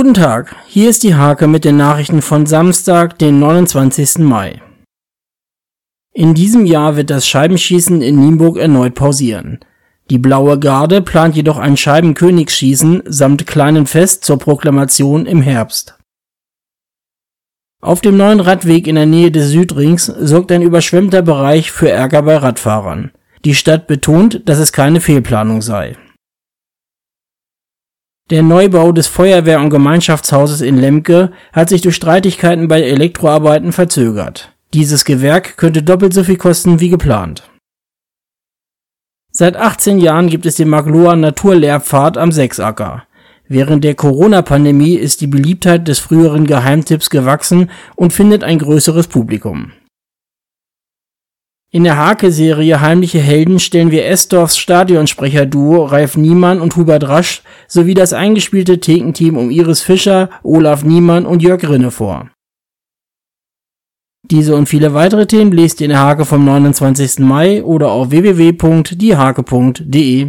Guten Tag, hier ist die Hake mit den Nachrichten von Samstag, den 29. Mai. In diesem Jahr wird das Scheibenschießen in Nienburg erneut pausieren. Die Blaue Garde plant jedoch ein Scheibenkönigsschießen samt kleinen Fest zur Proklamation im Herbst. Auf dem neuen Radweg in der Nähe des Südrings sorgt ein überschwemmter Bereich für Ärger bei Radfahrern. Die Stadt betont, dass es keine Fehlplanung sei der Neubau des Feuerwehr und Gemeinschaftshauses in Lemke hat sich durch Streitigkeiten bei Elektroarbeiten verzögert. Dieses Gewerk könnte doppelt so viel kosten wie geplant. Seit 18 Jahren gibt es den Magloa Naturlehrpfad am Sechsacker. Während der Corona-Pandemie ist die Beliebtheit des früheren Geheimtipps gewachsen und findet ein größeres Publikum in der Hake-Serie Heimliche Helden stellen wir Esdorfs Stadionsprecher-Duo Ralf Niemann und Hubert Rasch sowie das eingespielte Thekenteam um Iris Fischer, Olaf Niemann und Jörg Rinne vor. Diese und viele weitere Themen lest ihr in der Hake vom 29. Mai oder auf www.diehake.de